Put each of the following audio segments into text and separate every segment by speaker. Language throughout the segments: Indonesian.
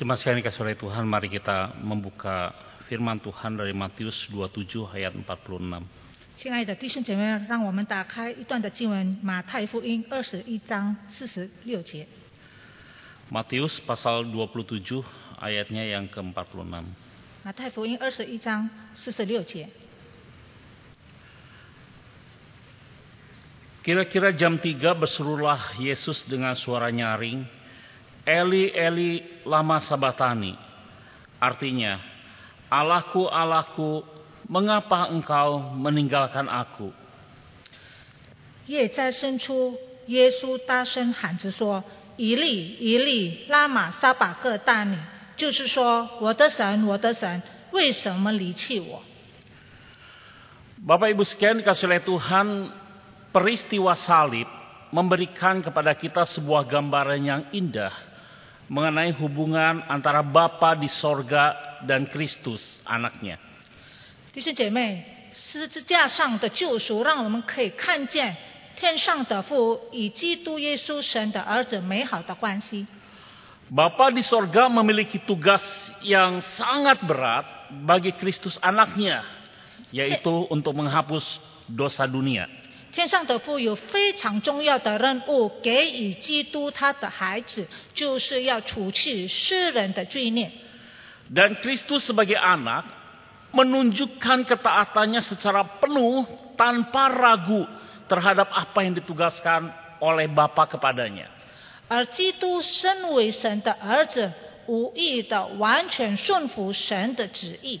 Speaker 1: Jemaat sekalian dikasih oleh Tuhan, mari kita membuka firman Tuhan dari Matius 27 ayat 46.
Speaker 2: 亲爱的弟兄姐妹，让我们打开一段的经文，《马太福音》二十一章四十六节。
Speaker 1: Matius pasal 27 ayatnya yang ke-46.
Speaker 2: 马太福音二十一章四十六节。
Speaker 1: Kira-kira jam 3 berserulah Yesus dengan suara nyaring, Eli, Eli, lama sabatani. Artinya, Allahku, Allahku, mengapa engkau meninggalkan aku?
Speaker 2: 夜在深处，耶稣大声喊着说：“一粒一粒，拉玛撒巴各大尼。”就是说，我的神，我的神，为什么离弃我？
Speaker 1: Bapak Ibu sekalian dikasih oleh Tuhan, peristiwa salib memberikan kepada kita sebuah gambaran yang indah mengenai hubungan antara Bapa di sorga dan Kristus anaknya.
Speaker 2: 弟兄姐妹，十字架上的救赎，让我们可以看见天上的父与基督耶稣神的儿子美好的关系。
Speaker 1: Bapa di sorga memiliki tugas yang sangat berat bagi Kristus anaknya, yaitu untuk menghapus dosa dunia.
Speaker 2: 天上的父有非常重要的任务给予基督他的孩子，就是要除去世人的罪孽。
Speaker 1: Dan Kristus sebagai anak menunjukkan ketaatannya secara penuh tanpa ragu terhadap apa yang ditugaskan oleh Bapa kepadanya.
Speaker 2: 而基督身为神的儿子，无意的完全顺服神的旨意。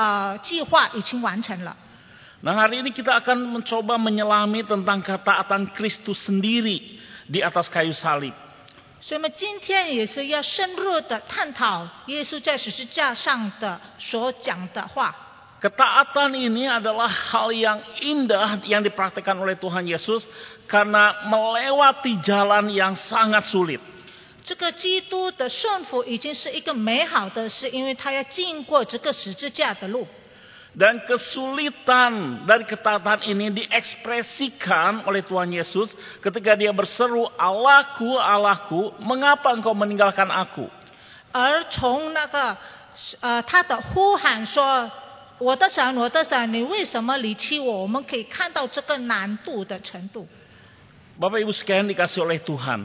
Speaker 2: 呃计划已经完成了。
Speaker 1: Nah hari ini kita akan mencoba menyelami tentang ketaatan Kristus sendiri di atas kayu salib.
Speaker 2: 所以，我们今天也是要深入的探讨耶稣在十字架上的所讲的话。
Speaker 1: Ketaatan ini adalah hal yang indah yang dipraktikkan oleh Tuhan Yesus karena melewati jalan yang sangat sulit.
Speaker 2: 这个基督的顺服已经是一个美好的事，因为他要经过这个十字架的路。
Speaker 1: Dan kesulitan dari ketaatan ini diekspresikan oleh Tuhan Yesus ketika dia berseru, Allahku, Allahku, mengapa engkau meninggalkan aku?
Speaker 2: 而从那个呃他的呼喊说：“我的神，我的神，你为什么离弃我？”我们可以看到这个难度的程度。
Speaker 1: Bapak Ibu sekalian dikasih oleh Tuhan.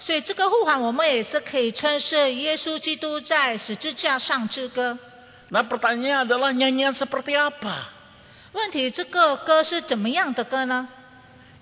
Speaker 2: 所以这个呼喊，我们也是可以称是耶稣基督在十字架上之歌。
Speaker 1: Nah pertanyaannya adalah nyanyian seperti apa?
Speaker 2: 问题，这个歌是怎么样的歌呢？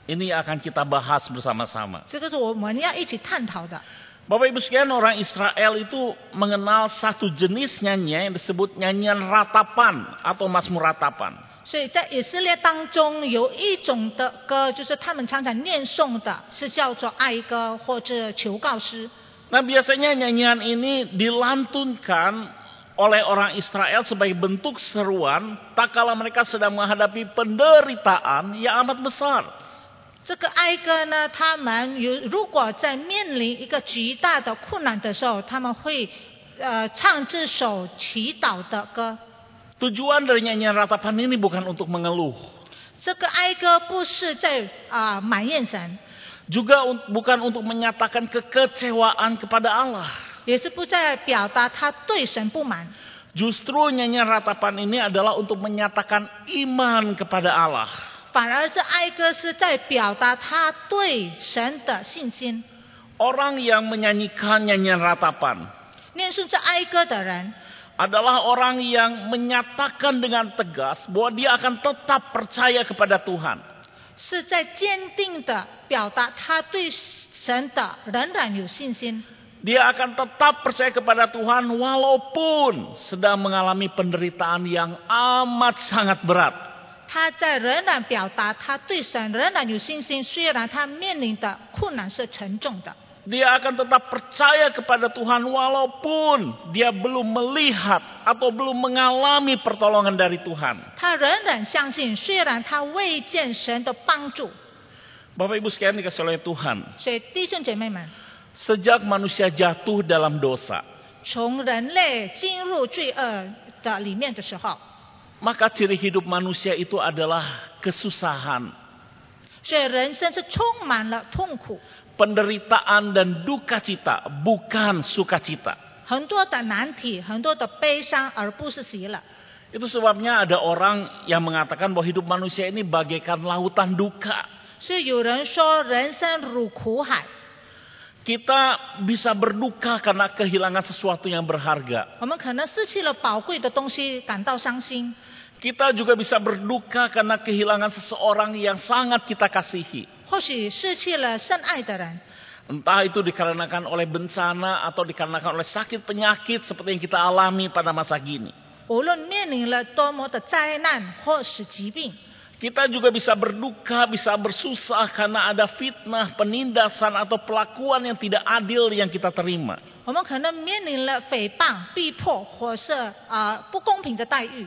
Speaker 1: Ini akan kita bahas bersama-sama.
Speaker 2: 这个是我们要一起探讨的。
Speaker 1: Bapak Ibu sekalian orang Israel itu mengenal satu jenis nyanyian yang disebut nyanyian ratapan atau Mazmur ratapan.
Speaker 2: 所以在以色列当中有一种的歌，就是他们常常念诵的，是叫做爱歌或者求告诗。
Speaker 1: Nah biasanya nyanyian ini dilantunkan oleh orang Israel sebagai bentuk seruan tak kala mereka sedang menghadapi penderitaan yang amat besar.
Speaker 2: 这个哀歌呢，他们有如果在面临一个极大的困难的时候，他们会呃唱这首祈祷的歌。
Speaker 1: Tujuan dari nyanyian ratapan ini bukan untuk mengeluh.
Speaker 2: 这个哀歌不是在啊、埋怨神，
Speaker 1: Juga un- bukan untuk menyatakan kekecewaan kepada Allah.
Speaker 2: 也是不在表达他对神不满。
Speaker 1: Justru nyanyian ratapan ini adalah untuk menyatakan iman kepada Allah.
Speaker 2: 反而这哀歌是在表达他对神的信心。
Speaker 1: Orang yang menyanyikan nyanyian ratapan
Speaker 2: 念诵这哀歌的人，
Speaker 1: adalah orang yang menyatakan dengan tegas bahwa dia akan tetap percaya kepada Tuhan.
Speaker 2: 是在坚定的表达他对神的仍然有信心。
Speaker 1: Dia akan tetap percaya kepada Tuhan walaupun sedang mengalami penderitaan yang amat sangat berat.
Speaker 2: 他在仍然表达他对神仍然有信心，虽然他面临的困难是沉重的。
Speaker 1: Dia akan tetap percaya kepada Tuhan walaupun dia belum melihat atau belum mengalami pertolongan dari Tuhan. Bapak Ibu sekalian dikasih oleh Tuhan. Sejak manusia jatuh dalam dosa. Maka ciri hidup manusia itu adalah kesusahan.
Speaker 2: 所以人生是充满了痛苦，
Speaker 1: penderitaan dan duka cita, bukan sukacita.
Speaker 2: 很多的难题，很多的悲伤，而不是喜乐。
Speaker 1: Itu sebabnya ada orang yang mengatakan bahwa hidup manusia ini bagaikan lautan duka.
Speaker 2: 所以有人说，人生如苦海。
Speaker 1: Kita bisa berduka karena kehilangan sesuatu yang berharga.
Speaker 2: 我们可能失去了宝贵的东西，感到伤心；
Speaker 1: Kita juga bisa berduka karena kehilangan seseorang yang sangat kita kasihi.
Speaker 2: 或许失去了深爱的人，
Speaker 1: Entah itu dikarenakan oleh bencana atau dikarenakan oleh sakit penyakit seperti yang kita alami pada masa gini.
Speaker 2: 无论面临了多么的灾难或是疾病，
Speaker 1: Kita juga bisa berduka, bisa bersusah karena ada fitnah, penindasan atau pelakuan yang tidak adil yang kita terima.
Speaker 2: 我们可能面临了诽谤、逼迫或是啊、呃不公平的待遇。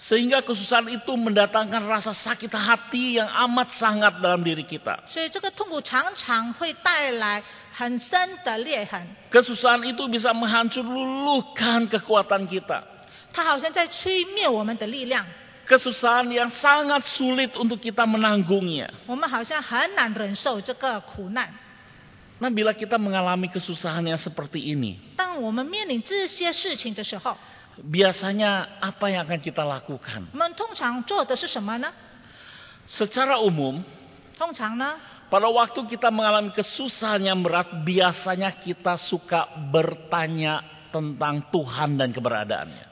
Speaker 1: Sehingga kesusahan itu mendatangkan rasa sakit hati yang amat sangat dalam diri kita.
Speaker 2: 所以这个痛苦常常会带来很深的裂痕，
Speaker 1: Kesusahan itu bisa menghancur luluhkan kekuatan kita.
Speaker 2: 它好像在吹灭我们的力量，
Speaker 1: Kesusahan yang sangat sulit untuk kita menanggungnya.
Speaker 2: 我们好像很难忍受这个苦难。
Speaker 1: Nah bila kita mengalami kesusahan yang seperti ini.
Speaker 2: 当我们面临这些事情的时候，
Speaker 1: biasanya apa yang akan kita lakukan? Secara umum, pada waktu kita mengalami kesusahan yang berat, biasanya kita suka bertanya tentang Tuhan dan keberadaannya.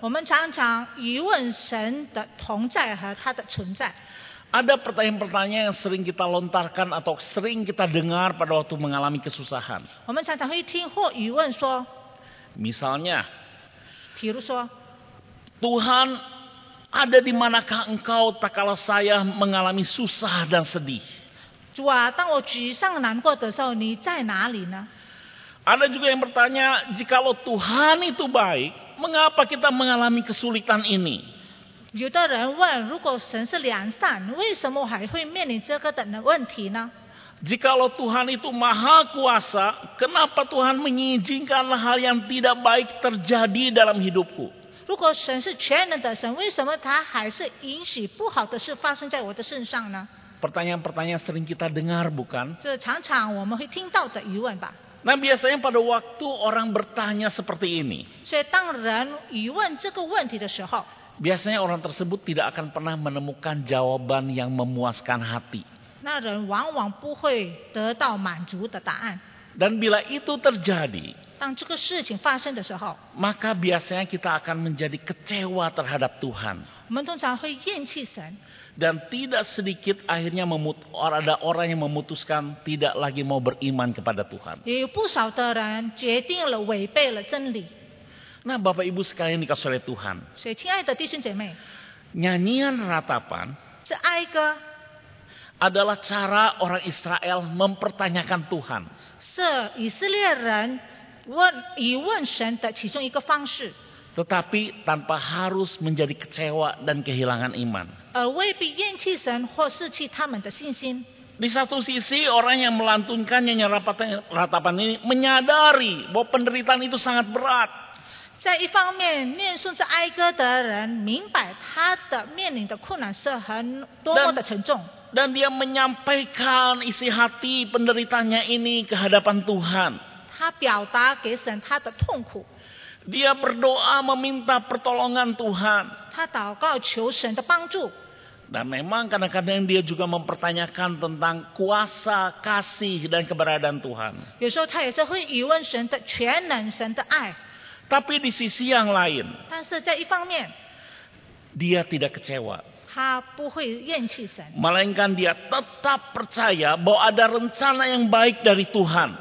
Speaker 1: Ada pertanyaan-pertanyaan yang sering kita lontarkan atau sering kita dengar pada waktu mengalami kesusahan. Misalnya, Tuhan ada di manakah engkau tak kalau saya mengalami susah dan sedih?
Speaker 2: 主啊，当我沮丧难过的时候，你在哪里呢？
Speaker 1: Ada juga yang bertanya, jikalau Tuhan itu baik, mengapa kita mengalami kesulitan ini?
Speaker 2: 有的人问，如果神是良善，为什么我还会面临这个的问题呢？
Speaker 1: Jikalau Tuhan itu maha kuasa, kenapa Tuhan mengizinkan hal yang tidak baik terjadi dalam hidupku?
Speaker 2: 如果神是全能的神，为什么他还是允许不好的事发生在我的身上呢
Speaker 1: ？Pertanyaan-pertanyaan sering kita dengar bukan?
Speaker 2: 这常常我们会听到的疑问吧。
Speaker 1: Nah biasanya pada waktu orang bertanya seperti ini,
Speaker 2: 所以当人疑问这个问题的时候
Speaker 1: ，biasanya orang tersebut tidak akan pernah menemukan jawaban yang memuaskan hati.
Speaker 2: 那人往往不会得到满足的答案。
Speaker 1: Dan bila itu terjadi,
Speaker 2: 当这个事情发生的时候，
Speaker 1: maka biasanya kita akan menjadi kecewa terhadap Tuhan.
Speaker 2: 我们通常会厌弃神，
Speaker 1: Dan tidak sedikit akhirnya memut- ada orang yang memutuskan tidak lagi mau beriman kepada Tuhan.
Speaker 2: 也有不少的人决定了违背了真理。
Speaker 1: Nah Bapak Ibu sekalian dikasih oleh Tuhan.
Speaker 2: 所以，亲爱的弟兄姐妹，
Speaker 1: Nyanyian ratapan
Speaker 2: 这哀歌
Speaker 1: adalah cara orang Israel mempertanyakan Tuhan.
Speaker 2: 是以色列人问疑问神的其中一个方式，
Speaker 1: Tetapi tanpa harus menjadi kecewa dan kehilangan iman.
Speaker 2: 而未必厌弃神或失去他们的信心。
Speaker 1: Di satu sisi orang yang melantunkan nyanyian ratapan ratapan ini menyadari bahwa penderitaan itu sangat berat.
Speaker 2: 在一方面，念诵这哀歌的人明白他的面临的困难是很多么的沉重，
Speaker 1: dan dia menyampaikan isi hati penderitanya ini ke hadapan Tuhan. Dia berdoa meminta pertolongan Tuhan. Dan memang kadang-kadang dia juga mempertanyakan tentang kuasa, kasih, dan keberadaan Tuhan. Tapi di sisi yang lain, dia tidak kecewa. Melainkan dia tetap percaya bahwa ada rencana yang baik dari Tuhan.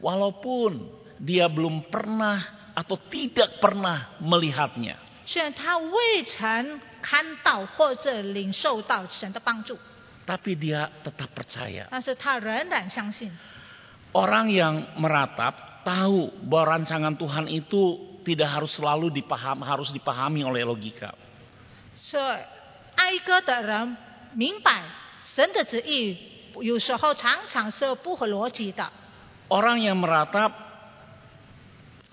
Speaker 1: Walaupun dia belum pernah atau tidak pernah melihatnya. Tapi dia tetap percaya. Orang yang meratap tahu bahwa rancangan Tuhan itu tidak harus selalu dipaham, harus dipahami oleh logika.
Speaker 2: 所以哀歌的人明白神的旨意，有时候常常是不合逻辑的。
Speaker 1: Orang yang meratap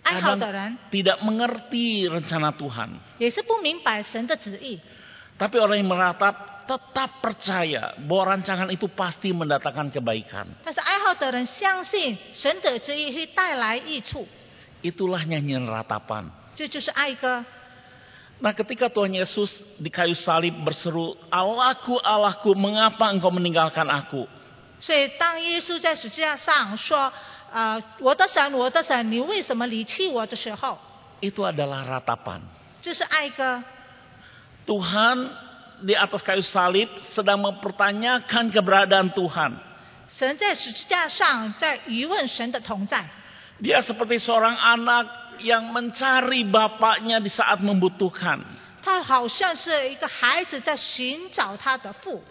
Speaker 2: 爱好的人
Speaker 1: tidak mengerti rencana Tuhan.
Speaker 2: 也是不明白神的旨意，
Speaker 1: Tapi orang yang meratap tetap percaya bahwa rancangan itu pasti mendatangkan kebaikan.
Speaker 2: 但是爱好的人相信神的旨意会带来益处，
Speaker 1: Itulah nyanyian ratapan.
Speaker 2: 这就是哀歌。
Speaker 1: Nah ketika Tuhan Yesus di kayu salib berseru, Allahku, Allahku, mengapa engkau meninggalkan aku?
Speaker 2: 所以当耶稣在十字架上说：“呃，我的神，我的神，你为什么离弃我？”的时候，
Speaker 1: Itu adalah ratapan.
Speaker 2: 这是哀歌。
Speaker 1: Tuhan di atas kayu salib sedang mempertanyakan keberadaan Tuhan.
Speaker 2: 神在十字架上在疑问神的同在，
Speaker 1: Dia seperti seorang anak yang mencari bapaknya di saat membutuhkan.
Speaker 2: 他好像是一个孩子在寻找他的父。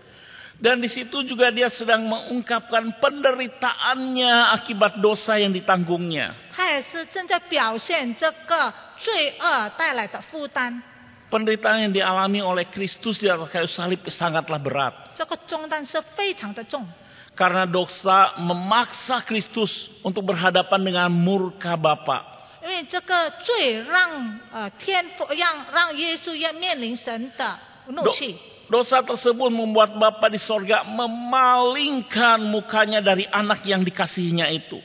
Speaker 1: Dan di situ juga dia sedang mengungkapkan penderitaannya akibat dosa yang ditanggungnya.
Speaker 2: 他也是正在表现这个罪恶带来的负担，
Speaker 1: Penderitaan yang dialami oleh Kristus di atas kayu salib sangatlah berat.
Speaker 2: 这个重担是非常的重，
Speaker 1: Karena dosa memaksa Kristus untuk berhadapan dengan murka Bapa.
Speaker 2: 因为这个罪让呃天父让让耶稣要面临神的怒
Speaker 1: Do-
Speaker 2: 气，
Speaker 1: dosa tersebut membuat Bapa di sorga memalingkan mukanya dari anak yang dikasihinya itu.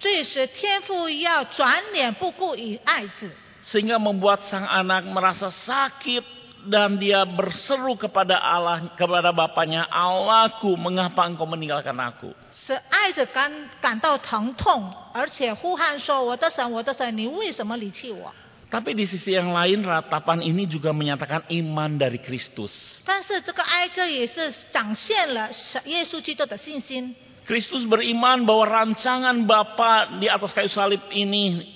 Speaker 2: 罪使天父要转脸不顾以爱子，
Speaker 1: Sehingga membuat sang anak merasa sakit dan dia berseru kepada Allah, kepada Bapaknya, Allahku, mengapa engkau meninggalkan aku?
Speaker 2: 使爱子感感到疼痛，而且呼喊说：“我的神，我的神，你为什么离弃我？”
Speaker 1: Tapi di sisi yang lain, ratapan ini juga menyatakan iman dari Kristus.
Speaker 2: 但是这个哀歌也是展现了神耶稣基督的信心。
Speaker 1: Kristus beriman bahwa rancangan Bapa di atas kayu salib ini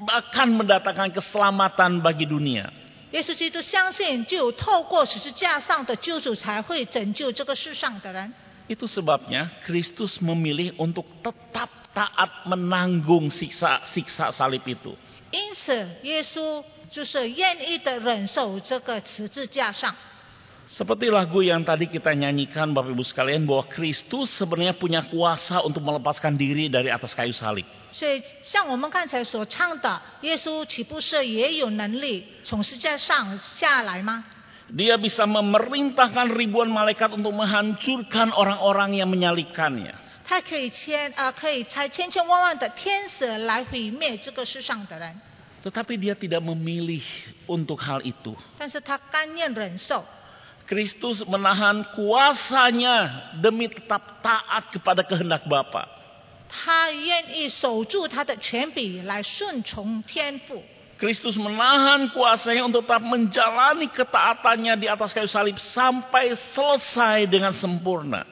Speaker 1: akan mendatangkan keselamatan bagi dunia.
Speaker 2: 耶稣基督相信，只有透过十字架上的救主，才会拯救这个世上的人。
Speaker 1: Itu sebabnya Kristus memilih untuk tetap taat menanggung siksa-siksa salib itu.
Speaker 2: 因此，耶稣就是愿意的忍受这个十字架上。
Speaker 1: Seperti lagu yang tadi kita nyanyikan Bapak Ibu sekalian bahwa Kristus sebenarnya punya kuasa untuk melepaskan diri dari atas kayu salib.
Speaker 2: 所以，像我们刚才所唱的，耶稣岂不是也有能力从十字架上下来吗？
Speaker 1: Dia bisa memerintahkan ribuan malaikat untuk menghancurkan orang-orang yang menyalikannya.
Speaker 2: 他可以千呃，可以差千千万万的天使来毁灭这个世上的人，
Speaker 1: Tetapi dia tidak memilih untuk hal itu.
Speaker 2: 但是他甘愿忍受。
Speaker 1: Kristus menahan kuasanya demi tetap taat kepada kehendak Bapa.
Speaker 2: 他愿意守住他的权柄来顺从天父。
Speaker 1: Kristus menahan kuasanya untuk tetap menjalani ketaatannya di atas kayu salib sampai selesai dengan sempurna.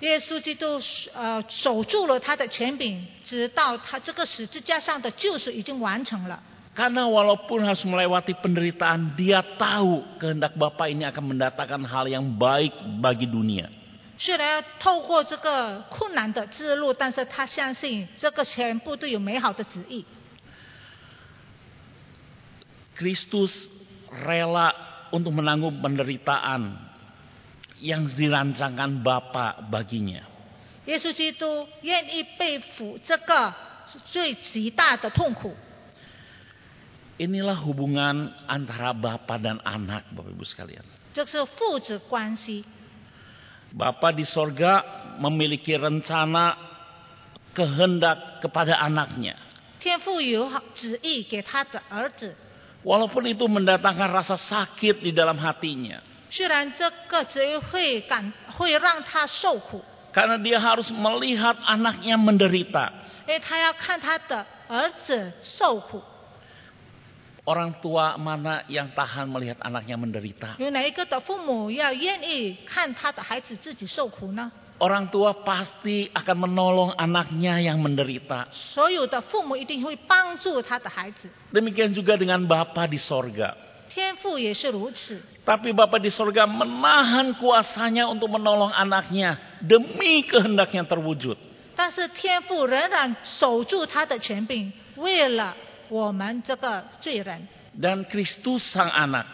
Speaker 2: 耶稣基督呃守住了他的权柄，直到他这个十字架上的救赎已经完成了。
Speaker 1: Karena walaupun harus melewati penderitaan, dia tahu kehendak Bapa ini akan mendatangkan hal yang baik bagi dunia.
Speaker 2: 虽然要透过这个困难的之路，但是他相信这个全部都有美好的旨意。
Speaker 1: Kristus rela untuk menanggung penderitaan yang dirancangkan Bapa baginya.
Speaker 2: 耶稣基督愿意背负这个最极大的痛苦。
Speaker 1: Inilah hubungan antara Bapa dan anak, Bapak Ibu sekalian.
Speaker 2: 这是父子关系。
Speaker 1: Bapa di sorga memiliki rencana kehendak kepada anaknya.
Speaker 2: 天父有旨意给他的儿子，
Speaker 1: Walaupun itu mendatangkan rasa sakit di dalam hatinya.
Speaker 2: 虽然这个旨意会感会让他受苦，
Speaker 1: Karena dia harus melihat anaknya menderita.
Speaker 2: 因为他要看他的儿子受苦。
Speaker 1: Orang tua mana yang tahan melihat anaknya menderita?
Speaker 2: 有哪一个的父母要愿意看他的孩子自己受苦呢？
Speaker 1: Orang tua pasti akan menolong anaknya yang menderita.
Speaker 2: 所有的父母一定会帮助他的孩子，
Speaker 1: Demikian juga dengan Bapa di sorga.
Speaker 2: 天父也是如此。
Speaker 1: Tapi Bapa di sorga menahan kuasanya untuk menolong anaknya demi kehendaknya terwujud.
Speaker 2: 但是天父仍然守住他的权柄，为了 我们这个罪人，
Speaker 1: Dan Kristus sang anak.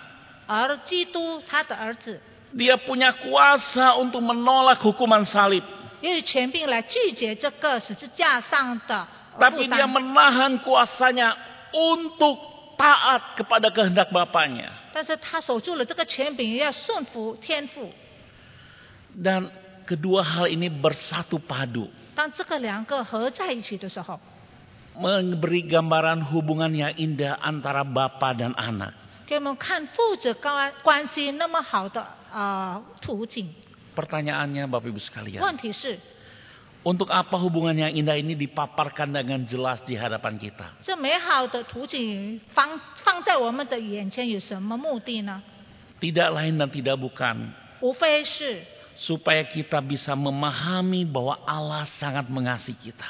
Speaker 2: 而基督他的儿子
Speaker 1: Dia punya kuasa untuk menolak hukuman salib.
Speaker 2: 也有权柄来拒绝这个十字架上的负
Speaker 1: Tapi dia
Speaker 2: 担。
Speaker 1: menahan kuasanya untuk taat kepada kehendak Bapaknya.
Speaker 2: 但是他守住了这个权柄，要顺服天父。
Speaker 1: Dan kedua hal ini bersatu padu.
Speaker 2: 当这个两个合在一起的时候，
Speaker 1: memberi gambaran hubungan yang indah antara bapa dan anak. Pertanyaannya Bapak Ibu sekalian. Untuk apa hubungan yang indah ini dipaparkan dengan jelas di hadapan kita? Tidak lain dan tidak bukan. Supaya kita bisa memahami bahwa Allah sangat mengasihi kita.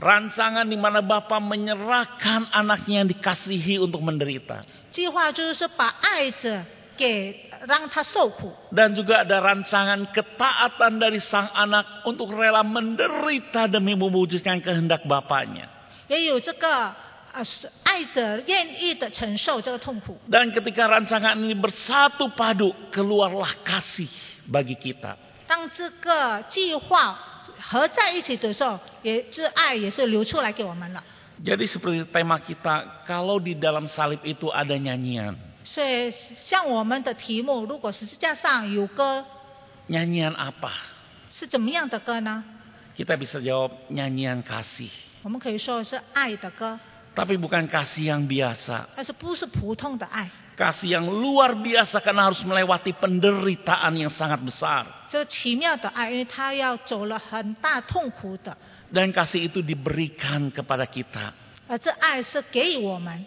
Speaker 1: Rancangan di mana Bapa menyerahkan anaknya yang dikasihi untuk menderita.
Speaker 2: 计划就是把爱者给让他受苦，
Speaker 1: Dan juga ada rancangan ketaatan dari sang anak untuk rela menderita demi mewujudkan kehendak Bapaknya.
Speaker 2: 也有这个呃是爱者愿意的承受这个痛苦。
Speaker 1: Dan ketika rancangan ini bersatu padu, keluarlah kasih bagi kita.
Speaker 2: 当这个计划 合在一起的时候，也这爱也是流出来给我们了。
Speaker 1: Jadi seperti tema kita, kalau di dalam salib itu ada nyanyian.
Speaker 2: 所以像我们的题目，如果十字架上有歌
Speaker 1: ，Nyanyian apa?
Speaker 2: 是怎么样的歌呢
Speaker 1: ？Kita bisa jawab nyanyian kasih.
Speaker 2: 我们可以说是爱的歌
Speaker 1: ，Tapi bukan kasih yang biasa.
Speaker 2: 但是不是普通的爱，
Speaker 1: Kasih yang luar biasa karena harus melewati penderitaan yang sangat besar.
Speaker 2: 这个奇妙的爱，因为他要走了很大痛苦的，
Speaker 1: Dan kasih itu diberikan kepada kita.
Speaker 2: 而这爱是给我们。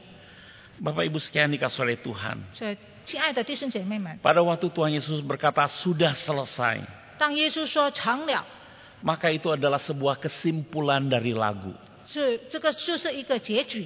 Speaker 1: Bapak Ibu sekalian dikasih oleh Tuhan.
Speaker 2: 所以，亲爱的弟兄姐妹们，
Speaker 1: Pada waktu Tuhan Yesus berkata sudah selesai.
Speaker 2: 当耶稣说成了，
Speaker 1: Maka itu adalah sebuah kesimpulan dari lagu.
Speaker 2: 是这个就是一个结局。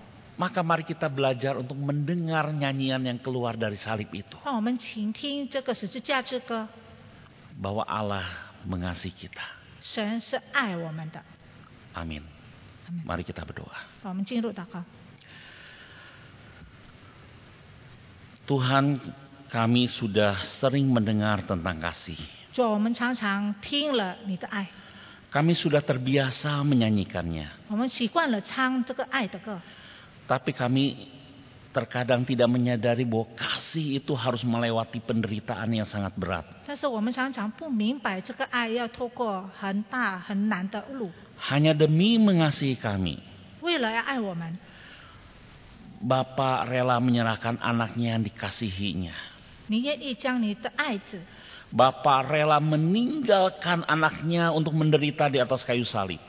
Speaker 1: Maka mari kita belajar untuk mendengar nyanyian yang keluar dari salib itu. Bahwa Allah mengasihi kita. Amin. Mari kita berdoa. Tuhan kami sudah sering mendengar tentang kasih. Kami sudah terbiasa menyanyikannya. Tapi kami terkadang tidak menyadari bahwa kasih itu harus melewati penderitaan yang sangat berat. Hanya demi mengasihi kami. Bapak rela menyerahkan anaknya yang dikasihinya. Bapak rela meninggalkan anaknya untuk menderita di atas kayu salib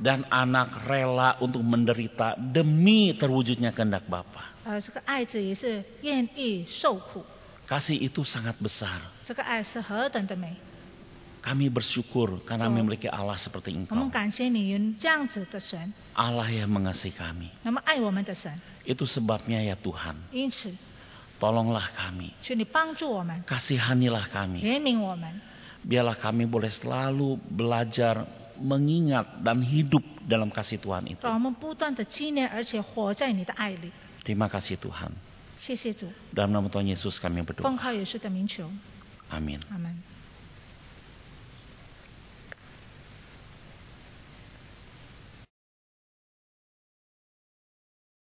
Speaker 1: dan anak rela untuk menderita demi terwujudnya kehendak Bapa. Kasih itu sangat besar. Kami bersyukur karena
Speaker 2: oh.
Speaker 1: memiliki Allah seperti Engkau. Allah yang mengasihi kami. Itu sebabnya ya Tuhan. Tolonglah kami. Kasihanilah kami. Biarlah kami boleh selalu belajar mengingat dan hidup dalam kasih Tuhan itu. Terima kasih Tuhan. Dalam nama Tuhan Yesus kami berdoa. Amin.
Speaker 2: Amin.